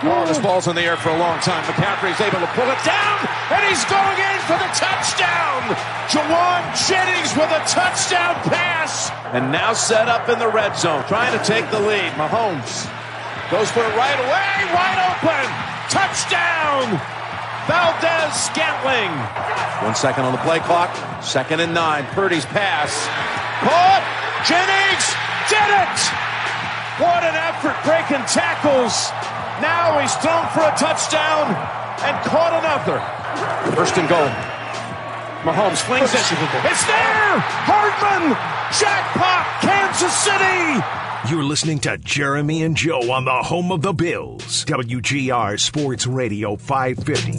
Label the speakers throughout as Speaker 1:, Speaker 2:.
Speaker 1: Oh, this ball's in the air for a long time. McCaffrey's able to pull it down, and he's going in for the touchdown. Jauan Jennings with a touchdown pass, and now set up in the red zone, trying to take the lead. Mahomes goes for it right away, wide open, touchdown. Valdes-Scantling. One second on the play clock. Second and nine. Purdy's pass. Caught. Jennings did it. What an effort breaking tackles. Now he's thrown for a touchdown and caught another. First and goal. Mahomes flings it. It's there. Hardman! Jackpot. Kansas City.
Speaker 2: You're listening to Jeremy and Joe on the home of the Bills. WGR Sports Radio 550.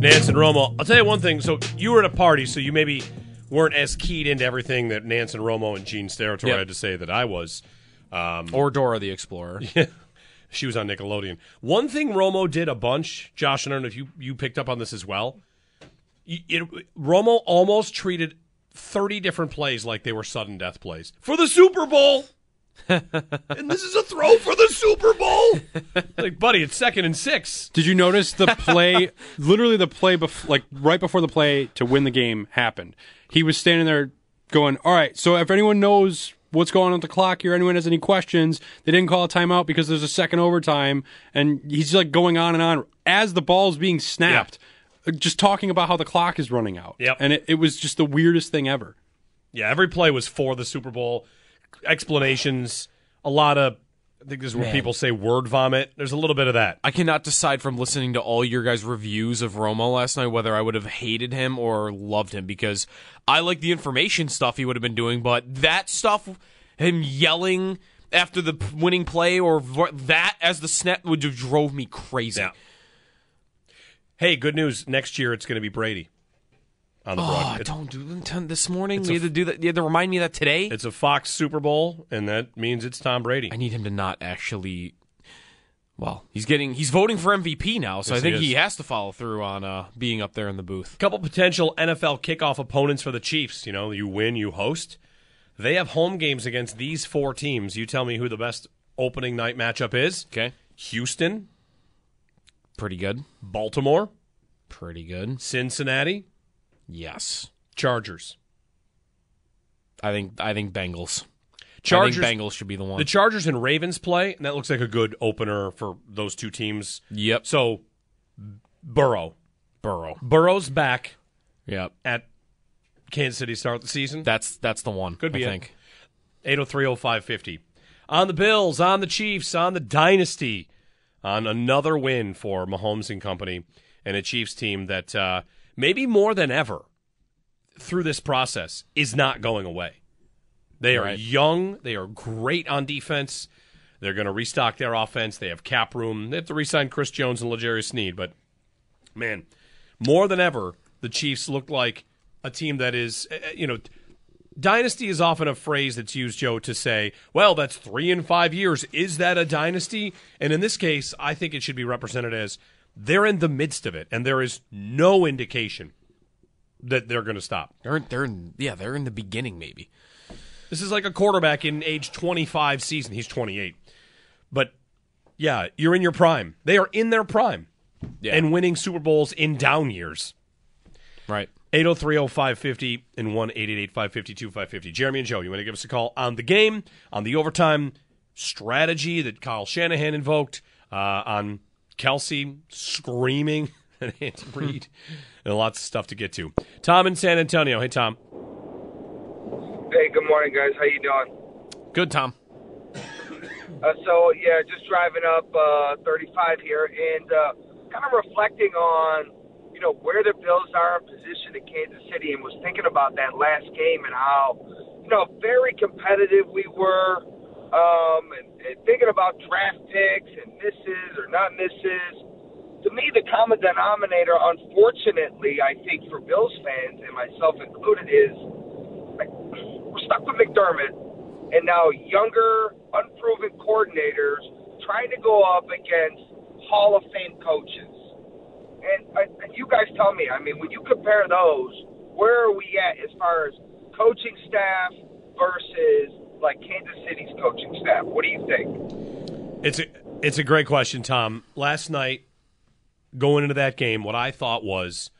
Speaker 3: Nantz and Romo. I'll tell you one thing. So you were at a party, so you maybe weren't as keyed into everything that Nantz and Romo and Gene Steratore
Speaker 4: Yep.
Speaker 3: had to say that I was. Um,
Speaker 4: Or Dora the Explorer.
Speaker 3: she was on Nickelodeon. One thing Romo did a bunch, Josh, and I don't know if you, you picked up on this as well. Y- It, Romo almost treated 30 different plays like they were sudden death plays for the Super Bowl. and this is a throw for the Super Bowl. like, buddy, it's second and six.
Speaker 5: Did you notice the play? literally, the play, bef- like right before the play to win the game happened. He was standing there going, "All right, so if anyone knows what's going on with the clock here, anyone has any questions, they didn't call a timeout because there's a second overtime." And he's like going on and on as the ball's being snapped, uh, just talking about how the clock is running out.
Speaker 3: Yep.
Speaker 5: and it, it was just the weirdest thing ever.
Speaker 3: Yeah, every play was for the Super Bowl. Explanations, a lot of, I think this is where
Speaker 4: Man.
Speaker 3: people say word vomit. There's a little bit of that.
Speaker 4: I cannot decide from listening to all your guys' reviews of Romo last night whether I would have hated him or loved him because I like the information stuff he would have been doing, but that stuff, him yelling after the winning play or that as the snap would have drove me crazy.
Speaker 3: Yeah. Hey, good news. Next year it's going to be Brady on the
Speaker 4: Oh,
Speaker 3: broadcast.
Speaker 4: don't do it this morning. We had to do that. You had to remind me of that today.
Speaker 3: It's a Fox Super Bowl, and that means it's Tom Brady.
Speaker 4: I need him to not actually. Well, he's getting he's voting for MVP now, so
Speaker 3: Yes,
Speaker 4: I think
Speaker 3: he
Speaker 4: he, has to follow through on uh, being up there in the booth.
Speaker 3: A couple potential NFL kickoff opponents for the Chiefs. You know, you win, you host. They have home games against these four teams. You tell me who the best opening night matchup is.
Speaker 4: Okay,
Speaker 3: Houston,
Speaker 4: pretty good,
Speaker 3: Baltimore,
Speaker 4: pretty good.
Speaker 3: Cincinnati,
Speaker 4: Yes,
Speaker 3: Chargers.
Speaker 4: I think I think Bengals.
Speaker 3: Chargers.
Speaker 4: I think Bengals should be the one.
Speaker 3: The Chargers and Ravens play, and that looks like a good opener for those two teams.
Speaker 4: yep,
Speaker 3: So, Burrow.
Speaker 4: Burrow.
Speaker 3: Burrow's back
Speaker 4: Yep,
Speaker 3: at Kansas City start the season.
Speaker 4: that's that's the one.
Speaker 3: Could be
Speaker 4: I
Speaker 3: it.
Speaker 4: think.
Speaker 3: 8030550. On the Bills, on the Chiefs, on the Dynasty, on another win for Mahomes and company and a Chiefs team that uh, maybe more than ever through this process is not going away. They are
Speaker 4: Right.
Speaker 3: young. They are great on defense. They're going to restock their offense. They have cap room. They have to re-sign Chris Jones and L'Jarius Sneed, but man, more than ever, the Chiefs look like a team that is, eh, eh, you know, dynasty is often a phrase that's used, Joe, to say, well, that's three and five years. Is that a dynasty? And in this case, I think it should be represented as they're in the midst of it, and there is no indication that they're going to stop.
Speaker 4: They're they're in, yeah they're in the beginning maybe.
Speaker 3: This is like a quarterback in age 25 season. He's 28. But yeah, you're in your prime. They are in their prime
Speaker 4: Yeah.
Speaker 3: and winning Super Bowls in down years.
Speaker 4: Right.
Speaker 3: 803-0550 and 1-888-552-550. Jeremy and Joe, you want to give us a call on the game, on the overtime strategy that Kyle Shanahan invoked, uh, on Kelce screaming at Andy Reid, and lots of stuff to get to. Tom in San Antonio. Hey, Tom.
Speaker 6: Hey, good morning, guys. How you doing?
Speaker 4: Good, Tom.
Speaker 6: Uh, so yeah, just driving up uh, 35 here, and uh, kind of reflecting on you know where the Bills are in position in Kansas City, and was thinking about that last game and how you know very competitive we were, um, and, and thinking about draft picks and misses or not misses. To me, the common denominator, unfortunately, I think for Bills fans and myself included, is we're stuck with McDermott, and now younger, unproven coordinators trying to go up against Hall of Fame coaches. And, and you guys tell me, I mean, when you compare those, where are we at as far as coaching staff versus like Kansas City's coaching staff? What do you think?
Speaker 3: It's a it's a great question, Tom. Last night, going into that game, what I thought was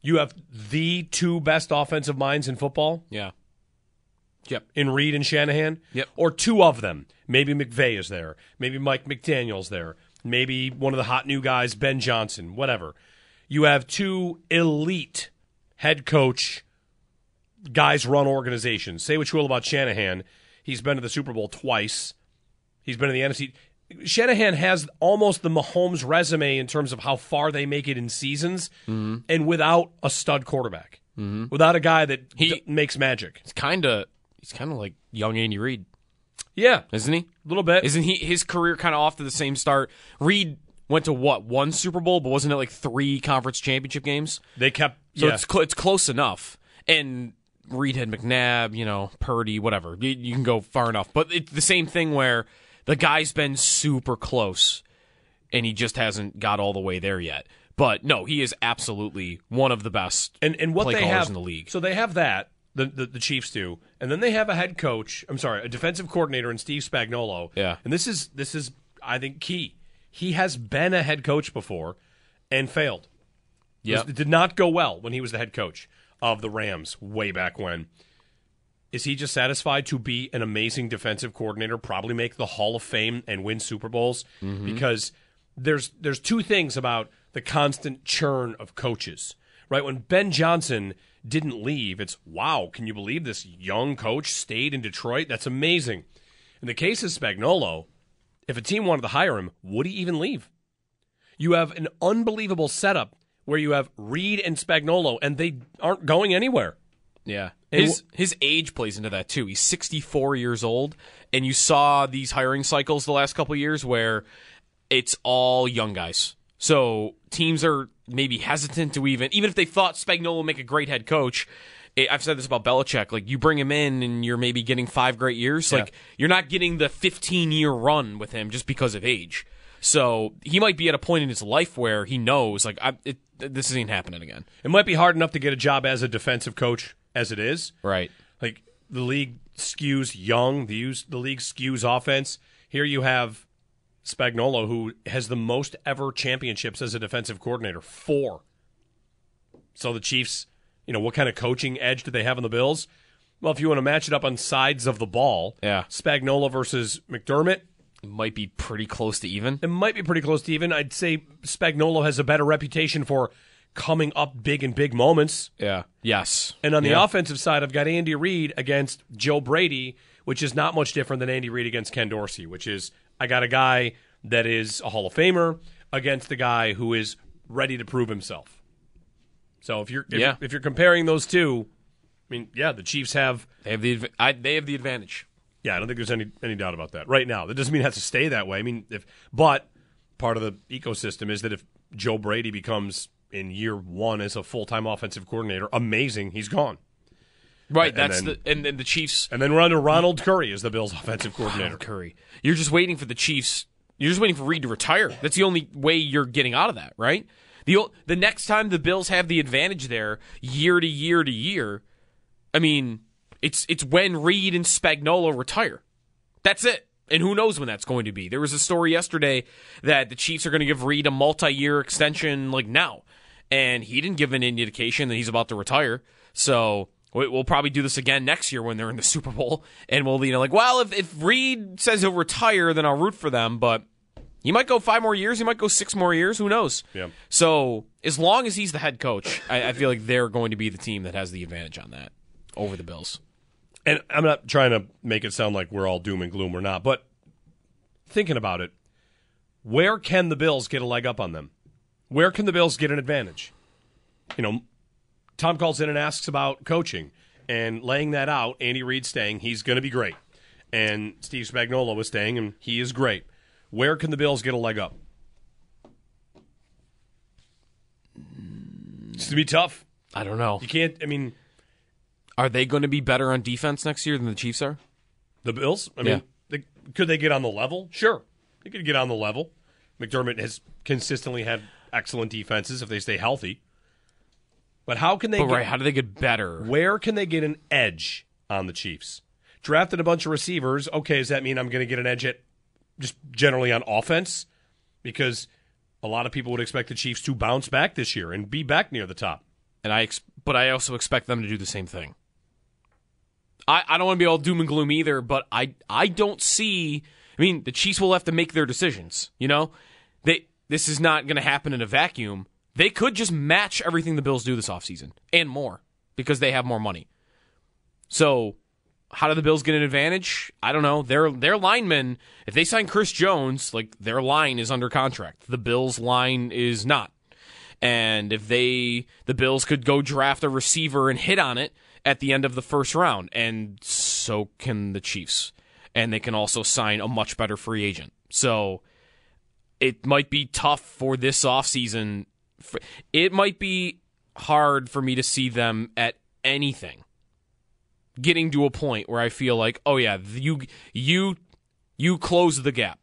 Speaker 3: you have the two best offensive minds in football.
Speaker 4: Yeah.
Speaker 3: Yep. In Reid and Shanahan.
Speaker 4: Yep.
Speaker 3: Or two of them. Maybe McVay is there. Maybe Mike McDaniel's there. Maybe one of the hot new guys, Ben Johnson, whatever. You have two elite head coach guys run organizations. Say what you will about Shanahan. He's been to the Super Bowl twice. He's been in the NFC. Shanahan has almost the Mahomes resume in terms of how far they make it in seasons,
Speaker 4: Mm-hmm.
Speaker 3: and without a stud quarterback,
Speaker 4: Mhm.
Speaker 3: without a guy that
Speaker 4: He-
Speaker 3: d- makes magic.
Speaker 4: He's kind of he's kind of like young Andy Reid.
Speaker 3: Yeah,
Speaker 4: isn't he?
Speaker 3: A little bit.
Speaker 4: Isn't he? His career kind of off to the same start. Reid went to what one Super Bowl, but wasn't it like three conference championship games?
Speaker 3: They kept
Speaker 4: so
Speaker 3: yeah.
Speaker 4: it's cl- it's close enough. And Reid had McNabb, you know, Purdy, whatever. You, you can go far enough, but it's the same thing where the guy's been super close, and he just hasn't got all the way there yet. But no, he is absolutely one of the best
Speaker 3: and and what they have
Speaker 4: in the league.
Speaker 3: So they have that the, the the Chiefs do, and then they have a head coach. I'm sorry, a defensive coordinator in Steve Spagnuolo.
Speaker 4: Yeah.
Speaker 3: and this is this is I think key. He has been a head coach before and failed.
Speaker 4: Yep.
Speaker 3: it did not go well when he was the head coach of the Rams way back when. Is he just satisfied to be an amazing defensive coordinator, probably make the Hall of Fame and win Super Bowls?
Speaker 4: Mhm.
Speaker 3: Because there's there's two things about the constant churn of coaches. Right? When Ben Johnson didn't leave, it's wow, can you believe this young coach stayed in Detroit? That's amazing. In the case of Spagnuolo, if a team wanted to hire him, would he even leave? You have an unbelievable setup where you have Reid and Spagnuolo, and they aren't going anywhere.
Speaker 4: Yeah. His his age plays into that too. He's 64 years old and you saw these hiring cycles the last couple of years where it's all young guys. So teams are maybe hesitant to even even if they thought Spagnuolo would make a great head coach. eh, I've said this about Belichick. Like you bring him in and you're maybe getting five great years. Like you're not getting the 15 year run with him just because of age. So he might be at a point in his life where he knows like I, it, this ain't happening again.
Speaker 3: It might be hard enough to get a job as a defensive coach as it is.
Speaker 4: Right.
Speaker 3: Like the league skews young, the use the league skews offense. Here you have Spagnuolo who has the most ever championships as a defensive coordinator, 4. So the Chiefs, you know, what kind of coaching edge do they have on the Bills? Well, if you want to match it up on sides of the ball,
Speaker 4: yeah.
Speaker 3: Spagnuolo versus McDermott,
Speaker 4: might be pretty close to even.
Speaker 3: It might be pretty close to even. I'd say Spagnuolo has a better reputation for coming up big in big moments.
Speaker 4: Yeah. Yes.
Speaker 3: And on the
Speaker 4: Yeah.
Speaker 3: offensive side, I've got Andy Reid against Joe Brady, which is not much different than Andy Reid against Ken Dorsey, which is I got a guy that is a Hall of Famer against a guy who is ready to prove himself. So if you're if,
Speaker 4: Yeah.
Speaker 3: if you're comparing those two, I mean, yeah, the Chiefs have
Speaker 4: they have the I, they have the advantage.
Speaker 3: Yeah, I don't think there's any any doubt about that right now. That doesn't mean it has to stay that way. I mean, if but part of the ecosystem is that if Joe Brady becomes in year one as a full time offensive coordinator, amazing, he's gone.
Speaker 4: Right.
Speaker 3: And
Speaker 4: that's
Speaker 3: then-
Speaker 4: the and then the Chiefs
Speaker 3: And then we're under Ronald Curry as the Bills' offensive coordinator.
Speaker 4: Ronald Curry. You're just waiting for the Chiefs. You're just waiting for Reid to retire. That's the only way you're getting out of that, right? The the next time the Bills have the advantage there, year to year to year, I mean, it's it's when Reid and Spagnuolo retire. That's it. And who knows when that's going to be? There was a story yesterday that the Chiefs are going to give Reid a multi-year extension like now. and he didn't give an indication that he's about to retire. So we- we'll probably do this again next year when they're in the Super Bowl, and we'll you know like, well, if if Reid says he'll retire, then I'll root for them, but. He might go five more years. He might go six more years. Who knows?
Speaker 3: Yeah.
Speaker 4: So as long as he's the head coach, I, I feel like they're going to be the team that has the advantage on that over the Bills.
Speaker 3: And I'm not trying to make it sound like we're all doom and gloom. We're not. But thinking about it, where can the Bills get a leg up on them? Where can the Bills get an advantage? You know, Tom calls in and asks about coaching and laying that out. Andy Reid staying, he's going to be great. And Steve Spagnuolo was staying, and he is great. Where can the Bills get a leg up? It's going to be tough.
Speaker 4: I don't know.
Speaker 3: You can't, I mean,
Speaker 4: Are they going to be better on defense next year than the Chiefs are?
Speaker 3: The Bills? I
Speaker 4: Yeah.
Speaker 3: mean, they, could they get on the level? Sure. They could get on the level. McDermott has consistently had excellent defenses if they stay healthy. But how can they
Speaker 4: But
Speaker 3: get,
Speaker 4: right, how do they get better?
Speaker 3: Where can they get an edge on the Chiefs? Drafted a bunch of receivers. Okay, does that mean I'm going to get an edge at just generally on offense? Because a lot of people would expect the Chiefs to bounce back this year and be back near the top.
Speaker 4: And I, ex- but I also expect them to do the same thing. I, I don't want to be all doom and gloom either, but I, I don't see. I mean, the Chiefs will have to make their decisions. You know, they this is not going to happen in a vacuum. They could just match everything the Bills do this offseason and more because they have more money. So, how do the Bills get an advantage? I don't know. Their their linemen, if they sign Chris Jones, like their line is under contract. The Bills line is not. And if they the Bills could go draft a receiver and hit on it at the end of the first round, and so can the Chiefs. And they can also sign a much better free agent. So it might be tough for this offseason. It might be hard for me to see them at anything getting to a point where I feel like, oh yeah, you you you close the gap.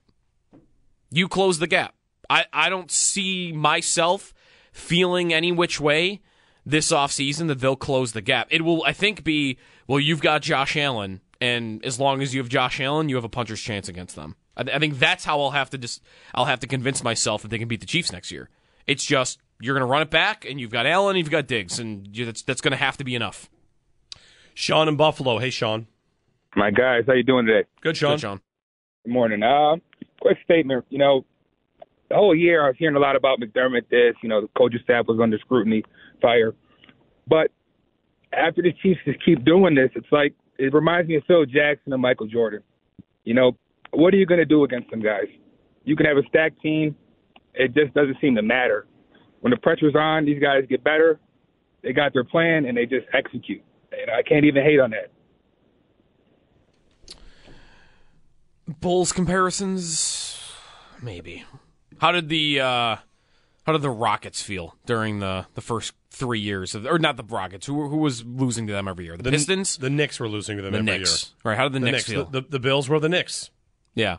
Speaker 4: You close the gap. I, I don't see myself feeling any which way this offseason that they'll close the gap. It will I think be, well, you've got Josh Allen, and as long as you have Josh Allen, you have a puncher's chance against them. I, I think that's how I'll have to just I'll have to convince myself that they can beat the Chiefs next year. It's just you're going to run it back, and you've got Allen, and you've got Diggs, and you, that's that's going to have to be enough.
Speaker 3: Sean in Buffalo. Hey, Sean.
Speaker 7: My guys, how you doing today?
Speaker 3: Good, Sean.
Speaker 4: Good, Sean.
Speaker 7: Good morning. Uh, quick statement. You know, the whole year I was hearing a lot about McDermott. This, you know, the coaching staff was under scrutiny, fire. But after the Chiefs just keep doing this, it's like it reminds me of Phil Jackson and Michael Jordan. You know, what are you going to do against them guys? You can have a stacked team. It just doesn't seem to matter. When the pressure's on, these guys get better. They got their plan and they just execute. And I can't even hate on that.
Speaker 4: Bulls comparisons, maybe. How did the uh, how did the Rockets feel during the, the first three years of, or not the Rockets? Who who was losing to them every year? The, Pistons.
Speaker 3: The Knicks were losing to them
Speaker 4: The
Speaker 3: every
Speaker 4: Knicks.
Speaker 3: year.
Speaker 4: Right, how did the Knicks feel?
Speaker 3: The, the, the Bills were the Knicks.
Speaker 4: Yeah.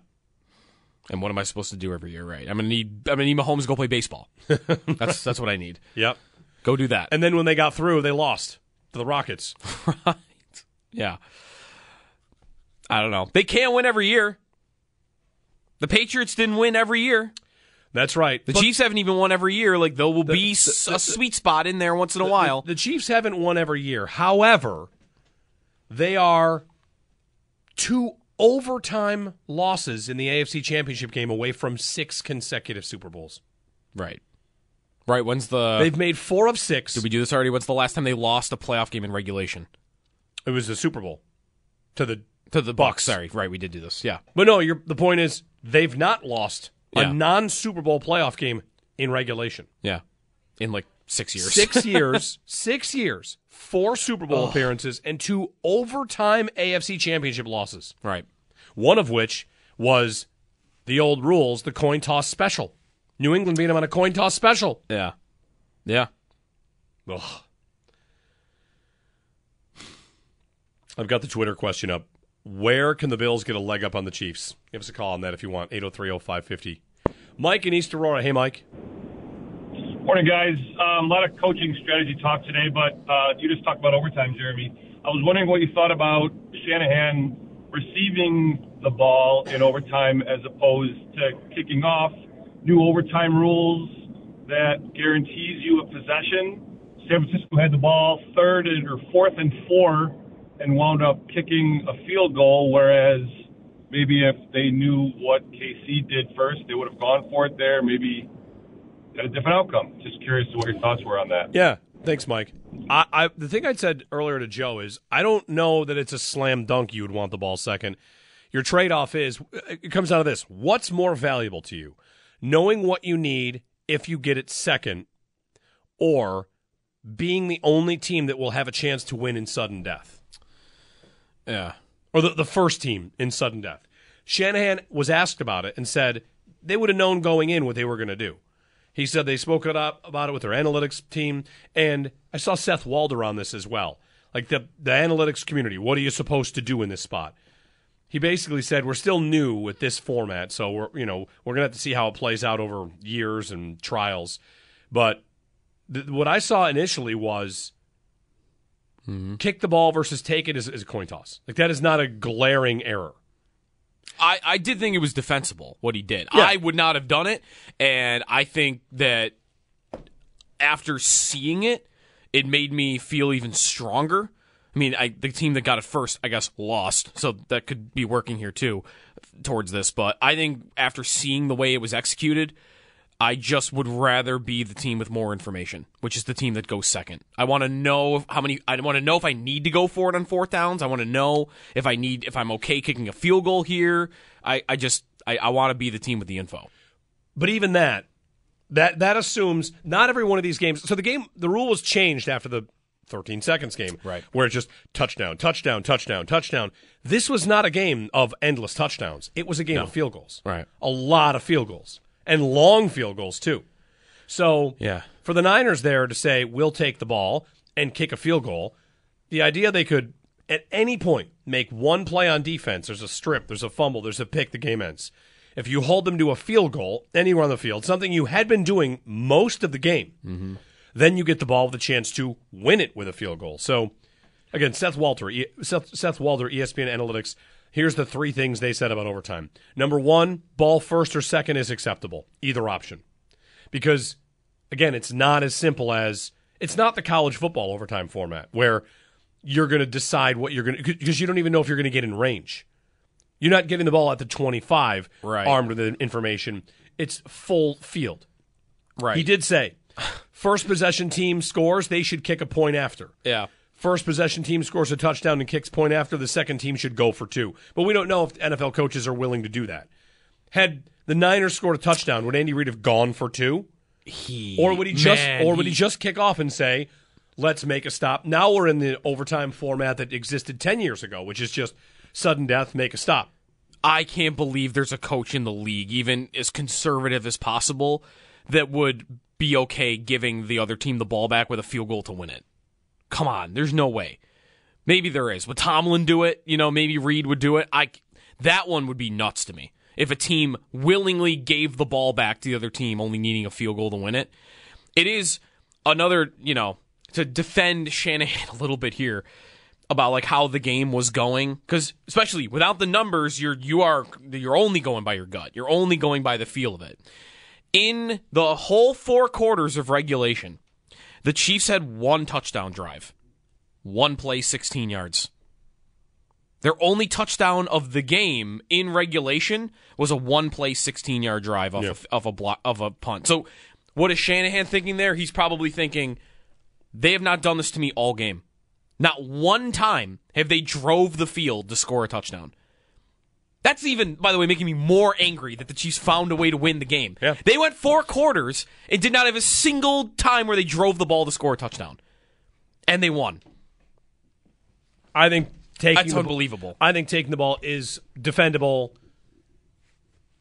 Speaker 4: And what am I supposed to do every year? Right. I'm gonna need. I'm gonna need Mahomes to go play baseball. that's that's what I need.
Speaker 3: Yep.
Speaker 4: Go do that.
Speaker 3: And then when they got through, they lost to the Rockets.
Speaker 4: right. Yeah. I don't know. They can't win every year. The Patriots didn't win every year.
Speaker 3: That's right.
Speaker 4: The
Speaker 3: But
Speaker 4: Chiefs haven't even won every year. Like there will
Speaker 3: The-
Speaker 4: be
Speaker 3: the-
Speaker 4: a sweet spot in there once in a while.
Speaker 3: The, Chiefs haven't won every year. However, they are two overtime losses in the AFC Championship game away from six consecutive Super Bowls.
Speaker 4: Right. Right. When's the?
Speaker 3: They've made four of six.
Speaker 4: Did we do this already? When's the last time they lost a playoff game in regulation?
Speaker 3: It was the Super Bowl to the
Speaker 4: To the
Speaker 3: Bucks.
Speaker 4: Bucks. Sorry. Right. We did do this. Yeah.
Speaker 3: But no, the point is they've not lost
Speaker 4: Yeah.
Speaker 3: a non Super Bowl playoff game in regulation.
Speaker 4: Yeah. In like six years.
Speaker 3: Six years, six years, four Super Bowl appearances, and two overtime AFC Championship losses.
Speaker 4: Right.
Speaker 3: One of which was the old rules, the coin toss special. New England beat them on a coin toss special.
Speaker 4: Yeah. Yeah.
Speaker 3: Ugh. I've got the Twitter question up. Where can the Bills get a leg up on the Chiefs? Give us a call on that if you want. 8030550. Mike in East Aurora. Hey, Mike.
Speaker 8: Morning, guys. Um, a lot of coaching strategy talk today, but uh, you just talked about overtime, Jeremy. I was wondering what you thought about Shanahan receiving the ball in overtime as opposed to kicking off, new overtime rules, that guarantees you a possession. San Francisco had the ball third and, or fourth and four and wound up kicking a field goal, whereas maybe if they knew what KC did first, they would have gone for it there. Maybe had a different outcome. Just curious to what your thoughts were on that.
Speaker 3: Yeah, thanks, Mike. I, I the thing I said earlier to Joe is I don't know that it's a slam dunk. You would want the ball second. Your trade off is it comes down to this: what's more valuable to you, knowing what you need if you get it second, or being the only team that will have a chance to win in sudden death.
Speaker 4: Yeah.
Speaker 3: Or the, the first team in sudden death. Shanahan was asked about it and said they would have known going in what they were going to do. He said they spoke it up about it with their analytics team, and I saw Seth Walder on this as well. Like the the analytics community, what are you supposed to do in this spot? He basically said we're still new with this format, so we're you know we're gonna have to see how it plays out over years and trials. But th- what I saw initially was Mm-hmm. kick the ball versus take it is, is a coin toss. Like that is not a glaring error.
Speaker 4: I, I did think it was defensible what he did.
Speaker 3: Yeah.
Speaker 4: I would not have done it, and I think that after seeing it, it made me feel even stronger. I mean, I, the team that got it first, I guess, lost, so that could be working here too towards this. But I think after seeing the way it was executed, I just would rather be the team with more information, which is the team that goes second. I want to know how many. I want to know if I need to go for it on fourth downs. I want to know if I need if I'm okay kicking a field goal here. I, I just I, I want to be the team with the info.
Speaker 3: But even that, that that assumes not every one of these games. So the game, the rule was changed after the 13 seconds game,
Speaker 4: Right.
Speaker 3: Where it's just touchdown, touchdown, touchdown, touchdown. This was not a game of endless touchdowns. It was a game
Speaker 4: No.
Speaker 3: of field goals,
Speaker 4: Right.
Speaker 3: A lot of field goals and long field goals too. So
Speaker 4: Yeah.
Speaker 3: for the Niners there to say we'll take the ball and kick a field goal, the idea they could at any point make one play on defense. There's a strip, there's a fumble, there's a pick. The game ends. If you hold them to a field goal anywhere on the field, something you had been doing most of the game, mm-hmm. then you get the ball with a chance to win it with a field goal. So, again, Seth Walder, E- Seth, Seth Walder, ESPN Analytics. Here's the three things they said about overtime. Number one, ball first or second is acceptable, either option, because again, it's not as simple as it's not the college football overtime format where you're going to decide what you're going to because you don't even know if you're going to get in range. You're not getting the ball at the 25
Speaker 4: Right.
Speaker 3: armed with the information. It's full field.
Speaker 4: Right.
Speaker 3: He did say first possession team scores, they should kick a point after.
Speaker 4: Yeah.
Speaker 3: First possession team scores a touchdown and kicks point after, the second team should go for two. But we don't know if NFL coaches are willing to do that. Had the Niners scored a touchdown, would Andy Reid have gone for two?
Speaker 4: He
Speaker 3: Or would he just
Speaker 4: man,
Speaker 3: or would he just kick off and say, "Let's make a stop"? Now we're in the overtime format that existed 10 years ago, which is just sudden death, make a stop.
Speaker 4: I can't believe there's a coach in the league, even as conservative as possible, that would be okay giving the other team the ball back with a field goal to win it. Come on, there's no way. Maybe there is. Would Tomlin do it? You know, maybe Reid would do it. I that one would be nuts to me. If a team willingly gave the ball back to the other team, only needing a field goal to win it, it is another. You know, to defend Shanahan a little bit here about like how the game was going because especially without the numbers you're you are you're only going by your gut you're only going by the feel of it in the whole four quarters of regulation the chiefs had one touchdown drive. One play 16 yards. Their only touchdown of the game in regulation was a one play 16 yard drive off of, of a block of a punt. So what is shanahan thinking there? He's probably thinking they have not done this to me all game. Not one time have they drove the field to score a touchdown. That's even, by the way, making me more angry that the Chiefs found a way to win the game.
Speaker 3: Yeah.
Speaker 4: They went four quarters and did not have a single time where they drove the ball to score a touchdown. And they won.
Speaker 3: I think taking
Speaker 4: That's
Speaker 3: the,
Speaker 4: unbelievable.
Speaker 3: I think taking the ball is defendable.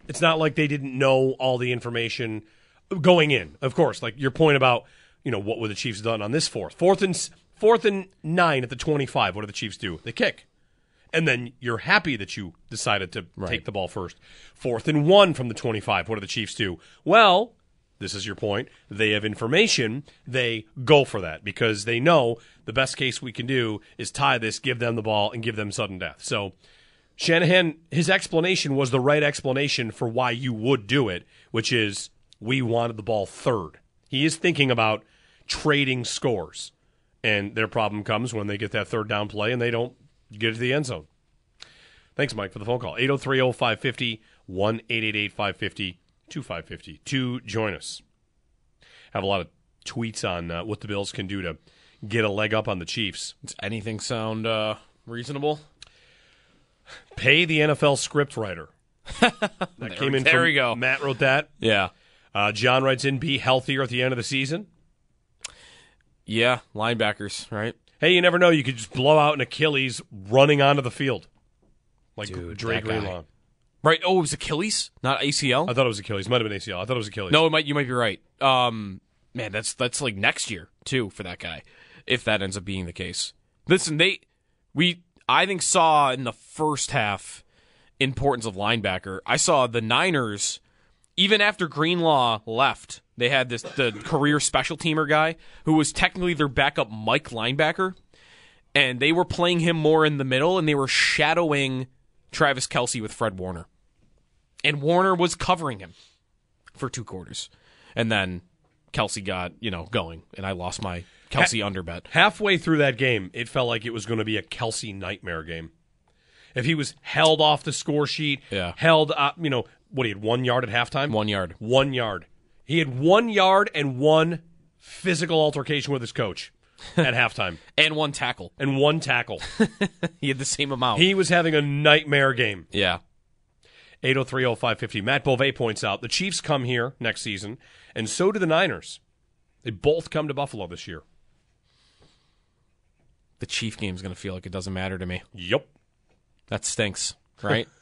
Speaker 3: It's not like they didn't know all the information going in. Of course, like your point about you know what would the Chiefs done on this fourth, fourth and fourth and nine at the twenty-five. What do the Chiefs do? They kick, and then you're happy that you decided to take the ball first. Fourth and one from the twenty-five. What do the Chiefs do? Well, this is your point. They have information. They go for that because they know the best case we can do is tie this, give them the ball, and give them sudden death. So Shanahan, his explanation was the right explanation for why you would do it, which is we wanted the ball third. He is thinking about trading scores. And their problem comes when they get that third down play and they don't get to the end zone. Thanks, Mike, for the phone call. 803 0550 1 888 550 2550 to join us. Have a lot of tweets on uh, what the Bills can do to get a leg up on the Chiefs.
Speaker 4: Does anything sound uh, reasonable?
Speaker 3: Pay the NFL script writer. that
Speaker 4: There-
Speaker 3: came in
Speaker 4: there we go.
Speaker 3: Matt wrote that.
Speaker 4: Yeah.
Speaker 3: Uh, John writes in, be healthier at the end of the season.
Speaker 4: Yeah, linebackers, right?
Speaker 3: Hey, you never know. You could just blow out an Achilles running onto the field. Like Dre
Speaker 4: that.
Speaker 3: Greenlaw.
Speaker 4: Right. Oh, it was Achilles, not ACL.
Speaker 3: I thought it was Achilles. Might have been ACL. I thought it was Achilles.
Speaker 4: No, it might. You might be right. Um, man, that's that's like next year too for that guy, if that ends up being the case. Listen, they we I think saw in the first half importance of linebacker. I saw the Niners even after Greenlaw left. They had this the career special teamer guy who was technically their backup Mike linebacker, and they were playing him more in the middle, and they were shadowing Travis Kelce with Fred Warner, and Warner was covering him for two quarters, and then Kelce got you know going, and I lost my Kelce
Speaker 3: Ha-
Speaker 4: under bet.
Speaker 3: Halfway through that game, it felt like it was going to be a Kelce nightmare game. If he was held off the score sheet,
Speaker 4: Yeah.
Speaker 3: held up, you know, what he had one yard at halftime?
Speaker 4: One yard.
Speaker 3: One yard. He had one yard and one physical altercation with his coach at halftime.
Speaker 4: and one tackle.
Speaker 3: And one tackle.
Speaker 4: he had the same amount.
Speaker 3: He was having a nightmare game.
Speaker 4: Yeah.
Speaker 3: 8030550. Matt Bove points out the Chiefs come here next season, and so do the Niners. They both come to Buffalo this year.
Speaker 4: The Chief game's going to feel like it doesn't matter to me.
Speaker 3: Yep.
Speaker 4: That stinks, right?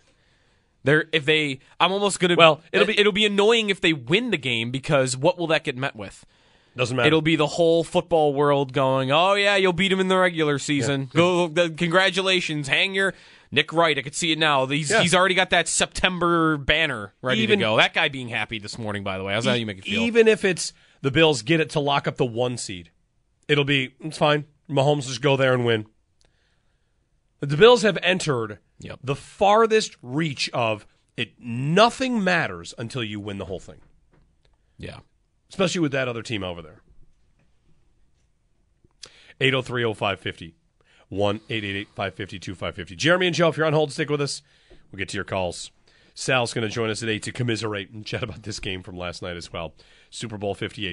Speaker 4: They're if they I'm almost going to
Speaker 3: Well,
Speaker 4: it'll
Speaker 3: uh,
Speaker 4: be it'll be annoying if they win the game because what will that get met with?
Speaker 3: Doesn't matter.
Speaker 4: It'll be the whole football world going, "Oh yeah, you'll beat him in the regular season. Go uh, congratulations. Hang your Nick Wright, I could see it now. He's
Speaker 3: Yeah.
Speaker 4: he's already got that September banner ready
Speaker 3: Even-
Speaker 4: to go. That guy being happy this morning, by the way. How's that you make it feel?
Speaker 3: Even if it's the Bills get it to lock up the one seed, it'll be it's fine. Mahomes just go there and win. The Bills have entered
Speaker 4: Yep.
Speaker 3: the farthest reach of it. Nothing matters until you win the whole thing,
Speaker 4: yeah.
Speaker 3: especially with that other team over there. 8030550 1 550 2550. Jeremy and Joe, if you're on hold, stick with us. We'll get to your calls. Sal's going to join us today to commiserate and chat about this game from last night as well. Super Bowl 58.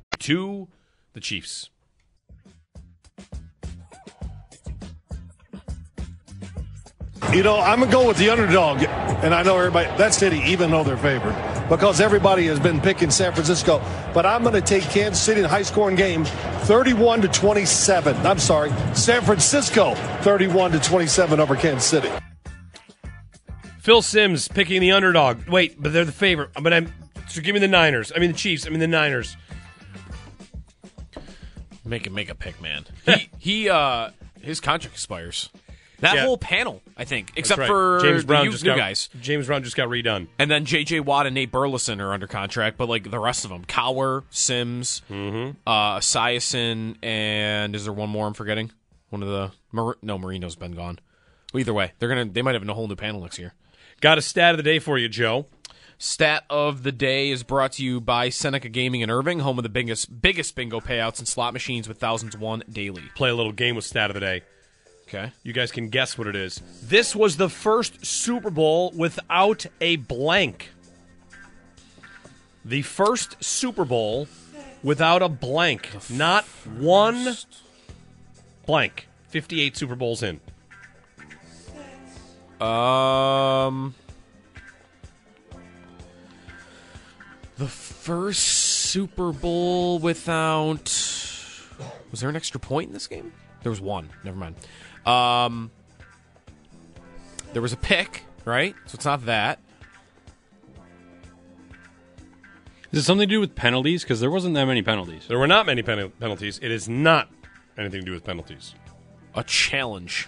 Speaker 3: To the Chiefs.
Speaker 9: You know, I'm gonna go with the underdog, and I know everybody. That's City, even though they're favored, because everybody has been picking San Francisco. But I'm going to take Kansas City in a high-scoring game, 31 to 27. I'm sorry, San Francisco, 31 to 27 over Kansas City.
Speaker 3: Phil Simms picking the underdog. Wait, but they're the favorite. But I'm so give me the Niners. I mean the Chiefs. I mean the Niners.
Speaker 4: Make a make a pick, man. He he uh his contract expires. That
Speaker 3: Yeah.
Speaker 4: whole panel, I think, except
Speaker 3: That's right.
Speaker 4: for
Speaker 3: James
Speaker 4: the
Speaker 3: Brown
Speaker 4: new,
Speaker 3: just
Speaker 4: new
Speaker 3: got,
Speaker 4: guys.
Speaker 3: James Brown just got redone.
Speaker 4: And then J.J. Watt and Nate Burleson are under contract, but like the rest of them, Cowher, Simms,
Speaker 3: Mm-hmm.
Speaker 4: uh, Esiason, and is there one more I'm forgetting? One of the Mar- no Marino's been gone. Well, either way, they're gonna they might have a whole new panel next year.
Speaker 3: Got a stat of the day for you, Joe.
Speaker 4: Stat of the day is brought to you by Seneca Gaming in Irving, home of the biggest biggest bingo payouts and slot machines with thousands won daily.
Speaker 3: Play a little game with stat of the day.
Speaker 4: Okay.
Speaker 3: You guys can guess what it is. This was the first Super Bowl without a blank. The first Super Bowl without a blank. Not one blank. 58 Super Bowls in.
Speaker 4: Um, the first Super Bowl without was there an extra point in this game? There was one. Never mind. Um, there was a pick, right? So it's not that.
Speaker 5: Is it something to do with penalties? Because there wasn't that many penalties.
Speaker 3: There were not many pen- penalties. It is not anything to do with penalties.
Speaker 4: A challenge.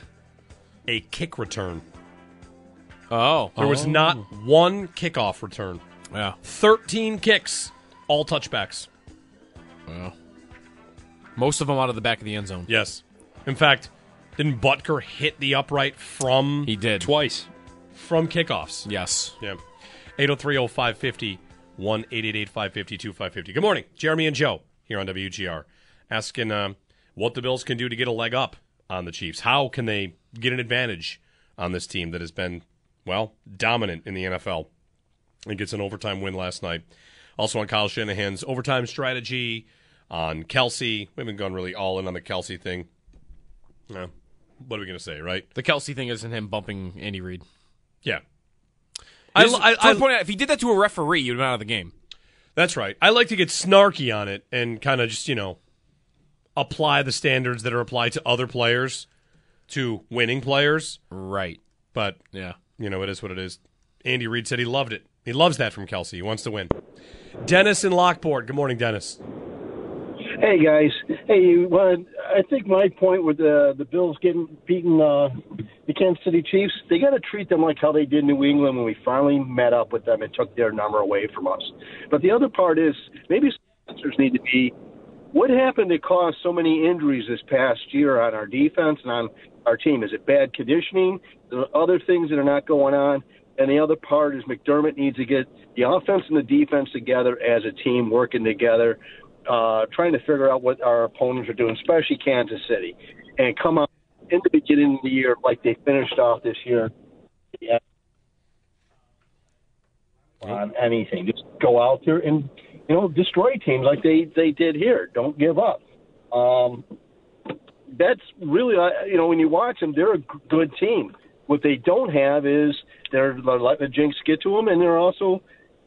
Speaker 3: A kick return.
Speaker 4: Oh.
Speaker 3: There was
Speaker 4: Oh.
Speaker 3: not one kickoff return.
Speaker 4: Yeah.
Speaker 3: 13 kicks, all touchbacks.
Speaker 4: Wow. Most of them out of the back of the end zone.
Speaker 3: Yes. In fact, didn't Butker hit the upright from
Speaker 4: He did.
Speaker 5: Twice.
Speaker 3: from kickoffs?
Speaker 4: Yes.
Speaker 3: Yeah. 803-0550, 1-888-550-2550. Good morning. Jeremy and Joe here on WGR asking um, what the Bills can do to get a leg up on the Chiefs. How can they get an advantage on this team that has been, well, dominant in the NFL and gets an overtime win last night. Also on Kyle Shanahan's overtime strategy, on Kelce. We haven't gone really all in on the Kelce thing. No. What are we going to say, right?
Speaker 4: The Kelce thing isn't him bumping Andy Reid.
Speaker 3: Yeah. I, I, I,
Speaker 4: point, if he did that to a referee, you'd have been out of the game.
Speaker 3: That's right. I like to get snarky on it and kind of just, you know, apply the standards that are applied to other players to winning players.
Speaker 4: Right.
Speaker 3: But,
Speaker 4: Yeah.
Speaker 3: you know, it is what it is. Andy Reid said he loved it. He loves that from Kelce. He wants to win. Dennis in Lockport. Good morning, Dennis.
Speaker 10: Hey guys, hey, wanted, I think my point with the the Bills getting beaten uh, the Kansas City Chiefs, they got to treat them like how they did New England when we finally met up with them and took their number away from us. But the other part is maybe answers need to be what happened to cause so many injuries this past year on our defense and on our team? Is it bad conditioning? Are other things that are not going on. And the other part is McDermott needs to get the offense and the defense together as a team, working together, uh, trying to figure out what our opponents are doing, especially Kansas City, and come out in the beginning of the year like they finished off this year. Yeah. On anything, just go out there and you know destroy teams like they they did here. Don't give up. Um, that's really uh, you know when you watch them, they're a good team. What they don't have is they're, they're letting the jinx get to them, and they're also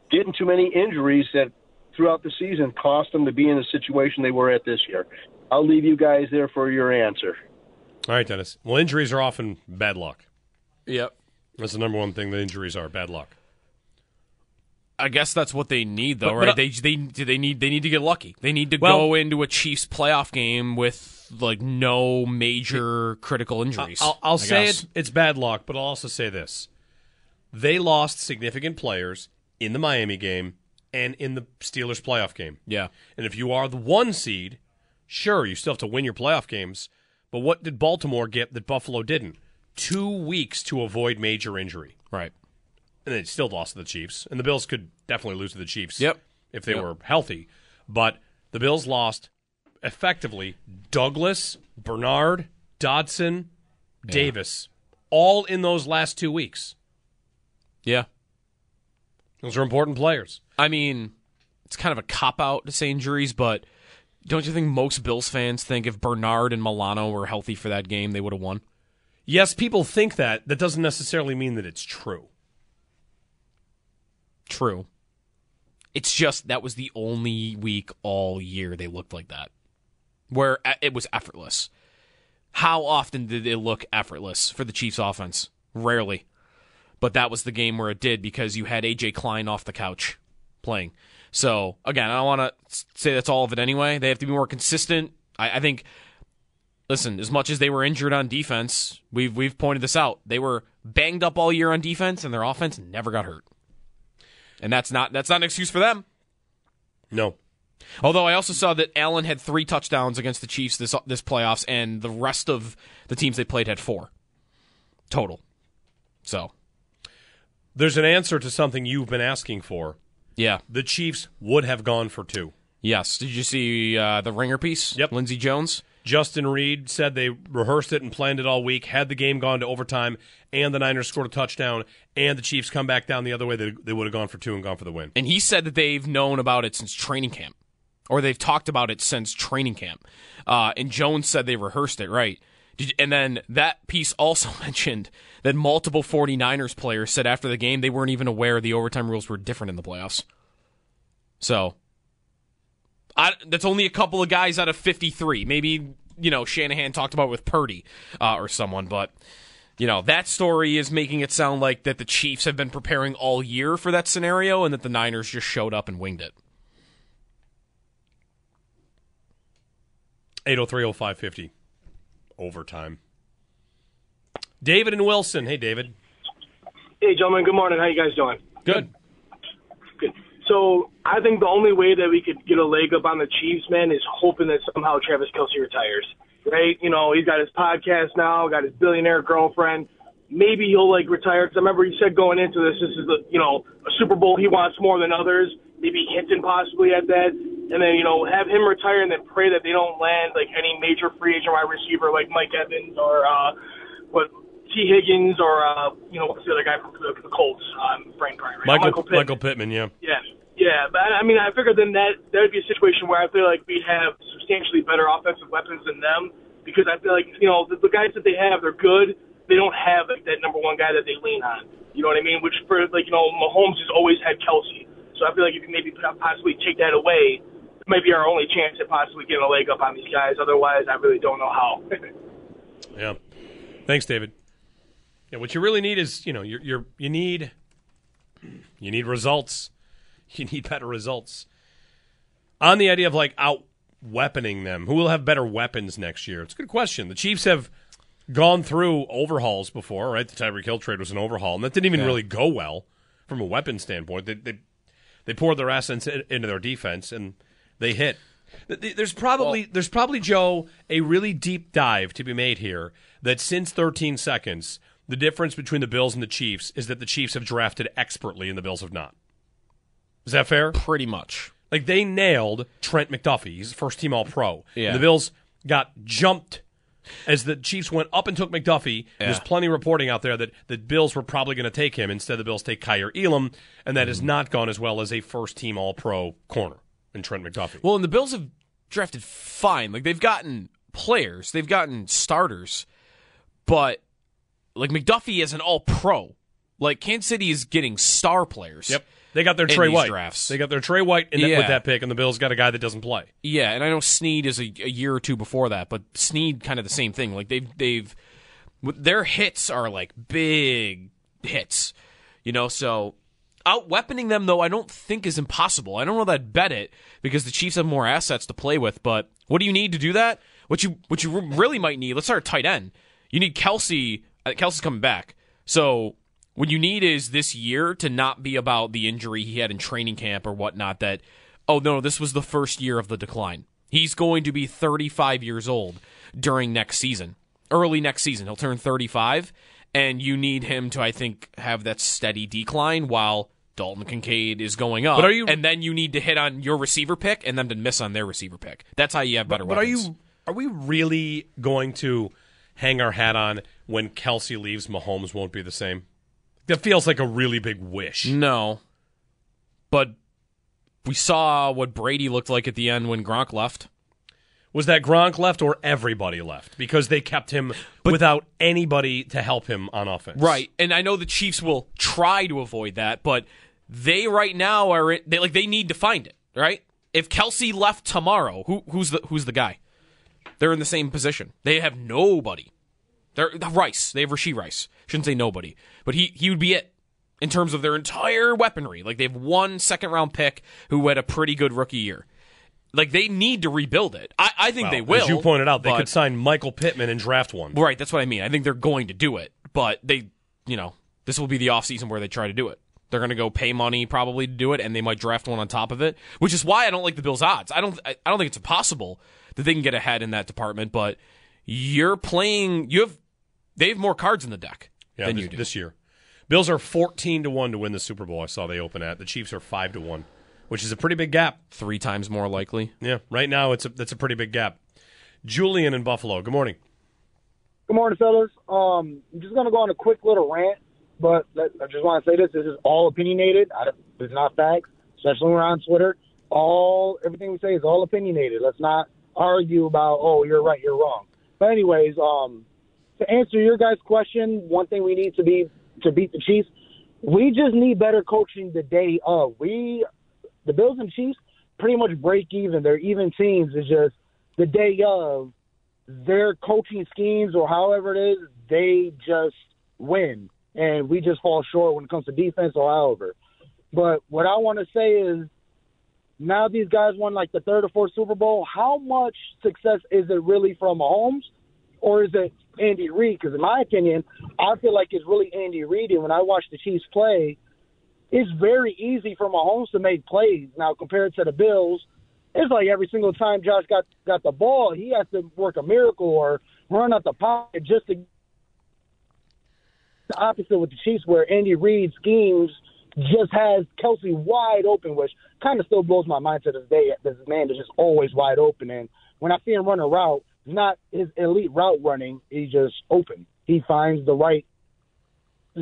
Speaker 10: getting too many injuries that throughout the season cost them to be in the situation they were at this year. I'll leave you guys there for your answer.
Speaker 3: All right, Dennis. Well, injuries are often bad luck.
Speaker 4: Yep.
Speaker 3: That's the number one thing that injuries are bad luck.
Speaker 4: I guess that's what they need, though,
Speaker 3: But- but
Speaker 4: right? They they do they need they need to get lucky. They need to
Speaker 3: Well-
Speaker 4: go into a Chiefs playoff game with like no major critical injuries.
Speaker 3: I'll, I'll say it's, it's bad luck, but I'll also say this. They lost significant players in the Miami game and in the Steelers playoff game.
Speaker 4: Yeah.
Speaker 3: And if you are the one seed, sure, you still have to win your playoff games. But what did Baltimore get that Buffalo didn't? Two weeks to avoid major injury.
Speaker 4: Right.
Speaker 3: And they still lost to the Chiefs. And the Bills could definitely lose to the Chiefs
Speaker 4: Yep.
Speaker 3: if they
Speaker 4: Yep.
Speaker 3: were healthy. But the Bills lost effectively Douglas, Bernard, Dodson, Davis, all in those last two weeks.
Speaker 4: Yeah.
Speaker 3: Those are important players.
Speaker 4: I mean, it's kind of a cop out to say injuries, but don't you think most Bills fans think if Bernard and Milano were healthy for that game, they would have won?
Speaker 3: Yes, people think that. That doesn't necessarily mean that it's true.
Speaker 4: True. It's just that was the only week all year they looked like that, where it was effortless. How often did it look effortless for the Chiefs offense? Rarely. But that was the game where it did because you had AJ Klein off the couch playing. So, again, I don't want to say that's all of it anyway. They have to be more consistent. I, I think listen, as much as they were injured on defense, we've we've pointed this out. They were banged up all year on defense, and their offense never got hurt. And that's not that's not an excuse for them.
Speaker 3: No.
Speaker 4: Although I also saw that Allen had three touchdowns against the Chiefs this this playoffs, and the rest of the teams they played had four total. So
Speaker 3: There's an answer to something you've been asking for.
Speaker 4: Yeah.
Speaker 3: The Chiefs would have gone for two.
Speaker 4: yes, did you see uh, the ringer piece?
Speaker 3: Yep.
Speaker 4: Lindsay Jones.
Speaker 3: Justin Reid said they rehearsed it and planned it all week. Had the game gone to overtime, and the Niners scored a touchdown, and the Chiefs come back down the other way, they, they would have gone for two and gone for the win.
Speaker 4: And he said that they've known about it since training camp, or they've talked about it since training camp. Uh, and Jones said they rehearsed it, right? Did, and then that piece also mentioned that multiple 49ers players said after the game they weren't even aware the overtime rules were different in the playoffs. So, I, that's only a couple of guys out of 53. Maybe, you know, Shanahan talked about it with Purdy uh, or someone, but you know, that story is making it sound like that the Chiefs have been preparing all year for that scenario and that the Niners just showed up and winged it.
Speaker 3: 8030550. Overtime. David and Wilson. Hey, David.
Speaker 11: Hey, gentlemen. Good morning. How you guys doing?
Speaker 3: Good.
Speaker 11: Good. So I think the only way that we could get a leg up on the Chiefs, man, is hoping that somehow Travis Kelce retires. Right? You know, he's got his podcast now, got his billionaire girlfriend. Maybe he'll like retire. Because I remember he said going into this, this is the you know a Super Bowl he wants more than others. Maybe hinting possibly at that, and then you know have him retire and then pray that they don't land like any major free agent wide receiver like Mike Evans or uh, what Tee Higgins or uh, you know what's the other guy from the, the Colts? Um, Frank Brian, right?
Speaker 3: Michael,
Speaker 11: Pittman.
Speaker 3: Michael Pittman, yeah.
Speaker 11: Yeah, yeah, but I mean, I figured then that that would be a situation where I feel like we'd have substantially better offensive weapons than them because I feel like you know the, the guys that they have, they're good. They don't have like that number one guy that they lean on. You know what I mean? Which for like you know Mahomes has always had Kelce, so I feel like if you maybe possibly take that away, it might be our only chance at possibly getting a leg up on these guys. Otherwise, I really don't know how.
Speaker 3: Yeah. Thanks, David. Yeah, what you really need is, you know, you're, you're you need you need results. You need better results. On the idea of like out weaponing them, who will have better weapons next year? It's a good question. The Chiefs have gone through overhauls before, right? The Tyreek Hill trade was an overhaul, and that didn't even
Speaker 4: Yeah.
Speaker 3: really go well from a weapon standpoint. They they, they poured their assets in- into their defense, and they hit. Th- th- There's probably there's probably Joe a really deep dive to be made here. That since 13 seconds, the difference between the Bills and the Chiefs is that the Chiefs have drafted expertly and the Bills have not. Is that fair?
Speaker 4: Pretty much.
Speaker 3: Like they nailed Trent McDuffie. He's first team All Pro.
Speaker 4: Yeah.
Speaker 3: And the Bills got jumped as the Chiefs went up and took McDuffie. There's plenty of reporting out there that the Bills were probably going to take him. Instead, the Bills take Kaiir Elam, and that
Speaker 4: Mm-hmm.
Speaker 3: has not gone as well as a first team All Pro corner in Trent McDuffie.
Speaker 4: Well, and the Bills have drafted fine. Like they've gotten players, they've gotten starters, but like McDuffie is an all pro. Like Kansas City is getting star players.
Speaker 3: Yep. They got their Trey White.
Speaker 4: drafts.
Speaker 3: They got their Trey White in that, with that pick, and the Bills got a guy that doesn't play.
Speaker 4: Yeah, and I know Sneed is a, a year or two before that, but Sneed kind of the same thing. Like they've they've their hits are like big hits, you know. So out weaponing them though, I don't think is impossible. I don't know that I'd bet it because the Chiefs have more assets to play with. But what do you need to do that? What you what you really might need? Let's start at tight end. You need Kelce. Uh, Kelce's coming back, so what you need is this year to not be about the injury he had in training camp or whatnot. That oh no, this was the first year of the decline. He's going to be 35 years old during next season, early next season. He'll turn 35, and you need him to, I think, have that steady decline while Dalton Kincaid is going up.
Speaker 3: But are you-
Speaker 4: And then you need to hit on your receiver pick and them to miss on their receiver pick. That's how you have better
Speaker 3: But are you are we really going to hang our hat on when Kelce leaves? Mahomes won't be the same. That feels like a really big wish.
Speaker 4: No. But we saw what Brady looked like at the end when Gronk left.
Speaker 3: Was that Gronk left or everybody left? Because they kept him without anybody to help him on offense.
Speaker 4: Right. And I know the Chiefs will try to avoid that, but they right now are they like they need to find it, right? If Kelce left tomorrow, who who's the who's the guy? They're in the same position. They have nobody. They're uh, Rice. They have Rashee Rice. Shouldn't say nobody, but he he would be it in terms of their entire weaponry. Like they have one second round pick who had a pretty good rookie year. Like they need to rebuild it. I, I think
Speaker 3: Well,
Speaker 4: they will.
Speaker 3: As you pointed out, they
Speaker 4: but-
Speaker 3: could sign Michael Pittman and draft one.
Speaker 4: Right, that's what I mean. I think they're going to do it, but they, you know, this will be the offseason where they try to do it. They're going to go pay money probably to do it, and they might draft one on top of it, which is why I don't like the Bills' odds. I don't, I I don't think it's impossible that they can get ahead in that department, but you're playing, you have, they have more cards in the deck
Speaker 3: Yeah,
Speaker 4: than
Speaker 3: this,
Speaker 4: you do.
Speaker 3: this year. Bills are fourteen to one to win the Super Bowl. I saw they open at. The Chiefs are five to one, which is a pretty big gap.
Speaker 4: Three times more likely.
Speaker 3: Yeah, right now it's a that's a pretty big gap. Julian in Buffalo. Good morning.
Speaker 12: Good morning, fellas. Um, I'm just gonna go on a quick little rant, but let, I just want to say this: this is all opinionated. I don't, it's not facts, especially when we're on Twitter. All everything we say is all opinionated. Let's not argue about oh you're right, you're wrong. But anyways, um, to answer your guys' question, one thing we need to be to beat the Chiefs, we just need better coaching the day of. We, the Bills and Chiefs, pretty much break even. They're even teams. It's just the day of their coaching schemes or however it is, they just win. And we just fall short when it comes to defense or however. But what I want to say is now these guys won like the third or fourth Super Bowl. How much success is it really from Mahomes or is it Andy Reid? Because in my opinion, I feel like it's really Andy Reid. And when I watch the Chiefs play, it's very easy for Mahomes to make plays. Now compared to the Bills, it's like every single time Josh got got the ball, he has to work a miracle or run out the pocket just to. The opposite with the Chiefs, where Andy Reid schemes just has Kelce wide open, which kind of still blows my mind to this day. This man is just always wide open, and when I see him run a route, not his elite route running. He's just open. He finds the right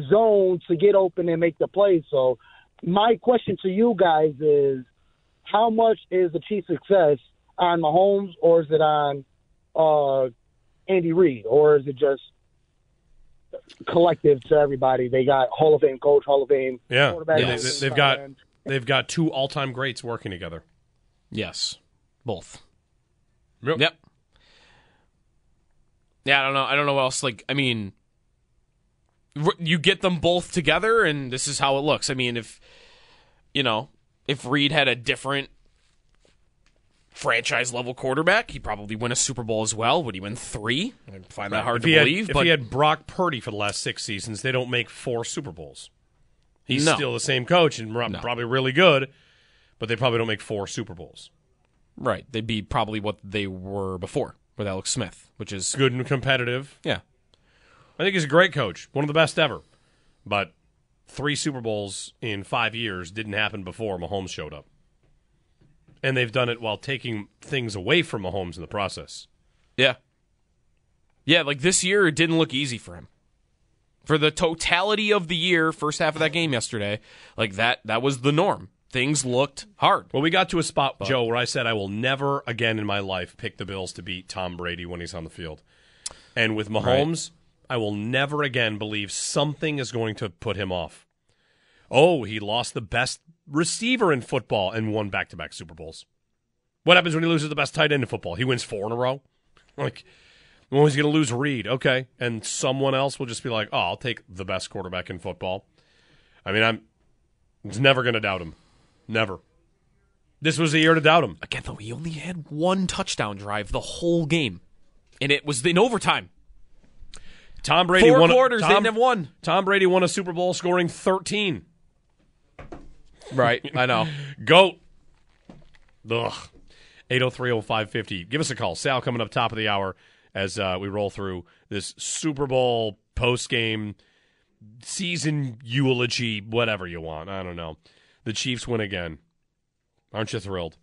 Speaker 12: zone to get open and make the play. So, my question to you guys is how much is the Chiefs' success on Mahomes, or is it on uh, Andy Reid, or is it just collective to everybody? They got Hall of Fame coach, Hall of Fame
Speaker 3: Yeah,
Speaker 12: quarterback.
Speaker 3: They- they, they've got they've got two all time greats working together.
Speaker 4: Yes, both. Yep. Yeah, I don't know. I don't know what else. Like, I mean, you get them both together, and this is how it looks. I mean, if you know, if Reid had a different franchise level quarterback, he'd probably win a Super Bowl as well. Would he win three? I find that hard
Speaker 3: if
Speaker 4: to believe.
Speaker 3: Had, if he had Brock Purdy for the last six seasons, they don't make four Super Bowls. He's
Speaker 4: No.
Speaker 3: still the same coach and ro- probably really good, but they probably don't make four Super Bowls.
Speaker 4: right, they'd be probably what they were before with Alex Smith, which is
Speaker 3: Good and competitive.
Speaker 4: Yeah.
Speaker 3: I think he's a great coach, one of the best ever. But three Super Bowls in five years didn't happen before Mahomes showed up. And they've done it while taking things away from Mahomes in the process.
Speaker 4: Yeah. Yeah, like this year, it didn't look easy for him. For the totality of the year, first half of that game yesterday, like that, that was the norm. Things looked hard.
Speaker 3: Well, we got to a spot, Joe, where I said I will never again in my life pick the Bills to beat Tom Brady when he's on the field. And with Mahomes, I will never again believe something is going to put him off. Oh, he lost the best receiver in football and won back to back Super Bowls. What happens when he loses the best tight end in football? He wins four in a row? Like, well, he's going to lose Reid. Okay. And someone else will just be like, oh, I'll take the best quarterback in football. I mean, I'm was never going to doubt him. Never. This was the year to doubt him.
Speaker 4: Again, though, he only had one touchdown drive the whole game, and it was in overtime.
Speaker 3: Tom Brady
Speaker 4: Four
Speaker 3: won. a-
Speaker 4: quarters, they didn't have one.
Speaker 3: Tom Brady won a Super Bowl scoring 13.
Speaker 4: Right, I know.
Speaker 3: Goat. Ugh. 8030550. Give us a call. Sal coming up top of the hour as uh, we roll through this Super Bowl post game season eulogy, whatever you want. I don't know. The Chiefs win again. Aren't you thrilled?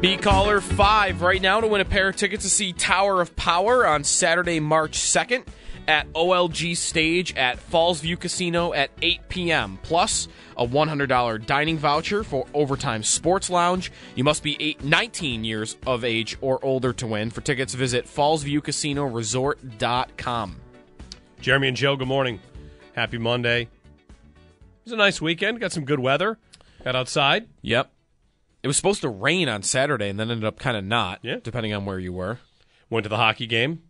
Speaker 4: Be caller five right now to win a pair of tickets to see Tower of Power on Saturday, March 2nd at OLG Stage at Fallsview Casino at 8 p.m. Plus a $100 dining voucher for Overtime Sports Lounge. You must be eight, 19 years of age or older to win. For tickets, visit fallsviewcasinoresort.com.
Speaker 3: Jeremy and Joe, good morning. Happy Monday. It was a nice weekend. Got some good weather. Got outside.
Speaker 4: Yep. It was supposed to rain on Saturday and then ended up kind of not,
Speaker 3: Yeah.
Speaker 4: depending on where you were.
Speaker 3: Went to the hockey game.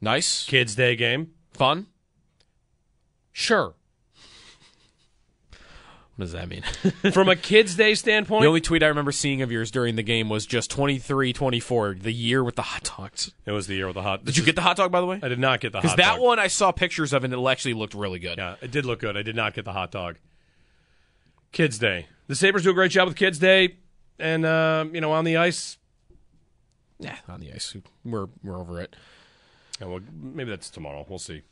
Speaker 4: Nice.
Speaker 3: Kids' Day game.
Speaker 4: Fun.
Speaker 3: Sure.
Speaker 4: What does that mean?
Speaker 3: From a kids' day standpoint,
Speaker 4: the only tweet I remember seeing of yours during the game was just 23-24, the year with the hot dogs.
Speaker 3: it was the year with the hot.
Speaker 4: Did you get the hot dog, by the way?
Speaker 3: I did not get the hot
Speaker 4: Because
Speaker 3: that
Speaker 4: one I saw pictures of and it actually looked really good.
Speaker 3: Yeah, it did look good. I did not get the hot dog. Kids Day. The Sabres do a great job with Kids Day, and uh, you know on the ice.
Speaker 4: Yeah, on the ice, we're we're over it.
Speaker 3: Yeah, well, maybe that's tomorrow. We'll see.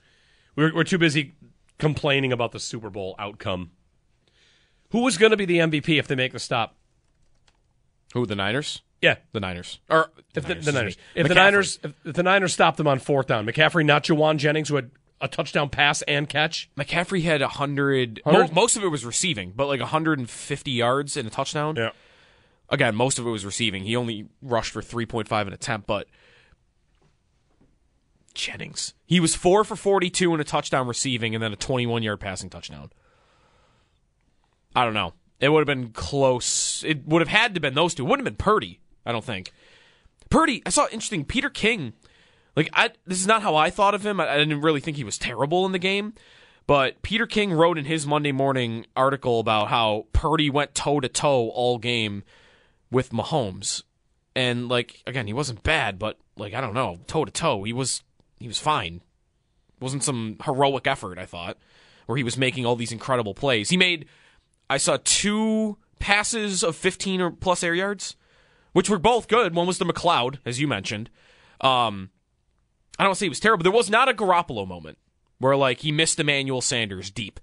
Speaker 3: We're we're too busy complaining about the Super Bowl outcome. Who was going to be the MVP if they make the stop?
Speaker 4: Who the Niners?
Speaker 3: Yeah,
Speaker 4: the Niners. Or
Speaker 3: if the,
Speaker 4: Niners,
Speaker 3: the Niners. If the Niners, if, the Niners stopped them on fourth down, McCaffrey, not Jauan Jennings, who had a touchdown pass and catch.
Speaker 4: McCaffrey had 100,
Speaker 3: 100?
Speaker 4: mo- most of it was receiving, but like 150 yards and a touchdown.
Speaker 3: Yeah.
Speaker 4: Again, most of it was receiving. He only rushed for 3.5 an attempt, but Jennings. He was 4 for 42 and a touchdown receiving and then a 21-yard passing touchdown. I don't know. It would have been close. It would have had to been those two. It wouldn't have been Purdy, I don't think. Purdy, I saw interesting Peter King. Like I this is not how I thought of him. I, I didn't really think he was terrible in the game. But Peter King wrote in his Monday morning article about how Purdy went toe to toe all game with Mahomes. And like again, he wasn't bad, but like I don't know, toe to toe, he was he was fine. It wasn't some heroic effort, I thought, where he was making all these incredible plays. He made I saw two passes of 15 or plus air yards, which were both good. One was the McCloud, as you mentioned. Um, I don't say he was terrible. There was not a Garoppolo moment where like he missed Emmanuel Sanders deep.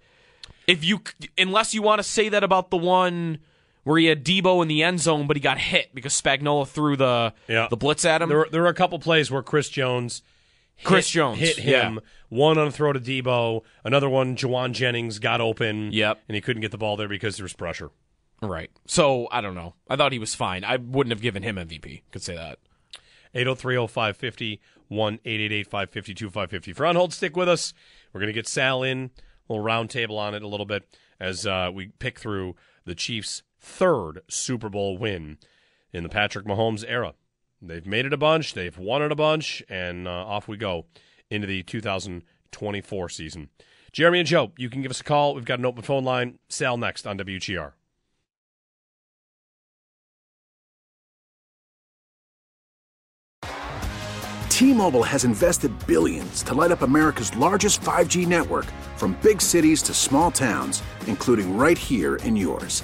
Speaker 4: If you, unless you want to say that about the one where he had Deebo in the end zone, but he got hit because Spagnuolo threw the
Speaker 3: Yeah.
Speaker 4: the blitz at him.
Speaker 3: There were, there were a couple plays where Chris Jones, hit,
Speaker 4: Chris Jones,
Speaker 3: hit him.
Speaker 4: yeah.
Speaker 3: One on a throw to Deebo. Another one, Jauan Jennings got open.
Speaker 4: Yep.
Speaker 3: and he couldn't get the ball there because there was pressure.
Speaker 4: Right. So I don't know. I thought he was fine. I wouldn't have given him MVP. Could say that.
Speaker 3: 803-0550, 1-888-552-550. For on hold, stick with us. We're going to get Sal in, a little roundtable on it a little bit as uh, we pick through the Chiefs' third Super Bowl win in the Patrick Mahomes era. They've made it a bunch, they've won it a bunch, and uh, off we go into the 2024 season. Jeremy and Joe, you can give us a call. We've got an open phone line. Sal next on WGR.
Speaker 13: T-Mobile has invested billions to light up America's largest 5G network from big cities to small towns, including right here in yours.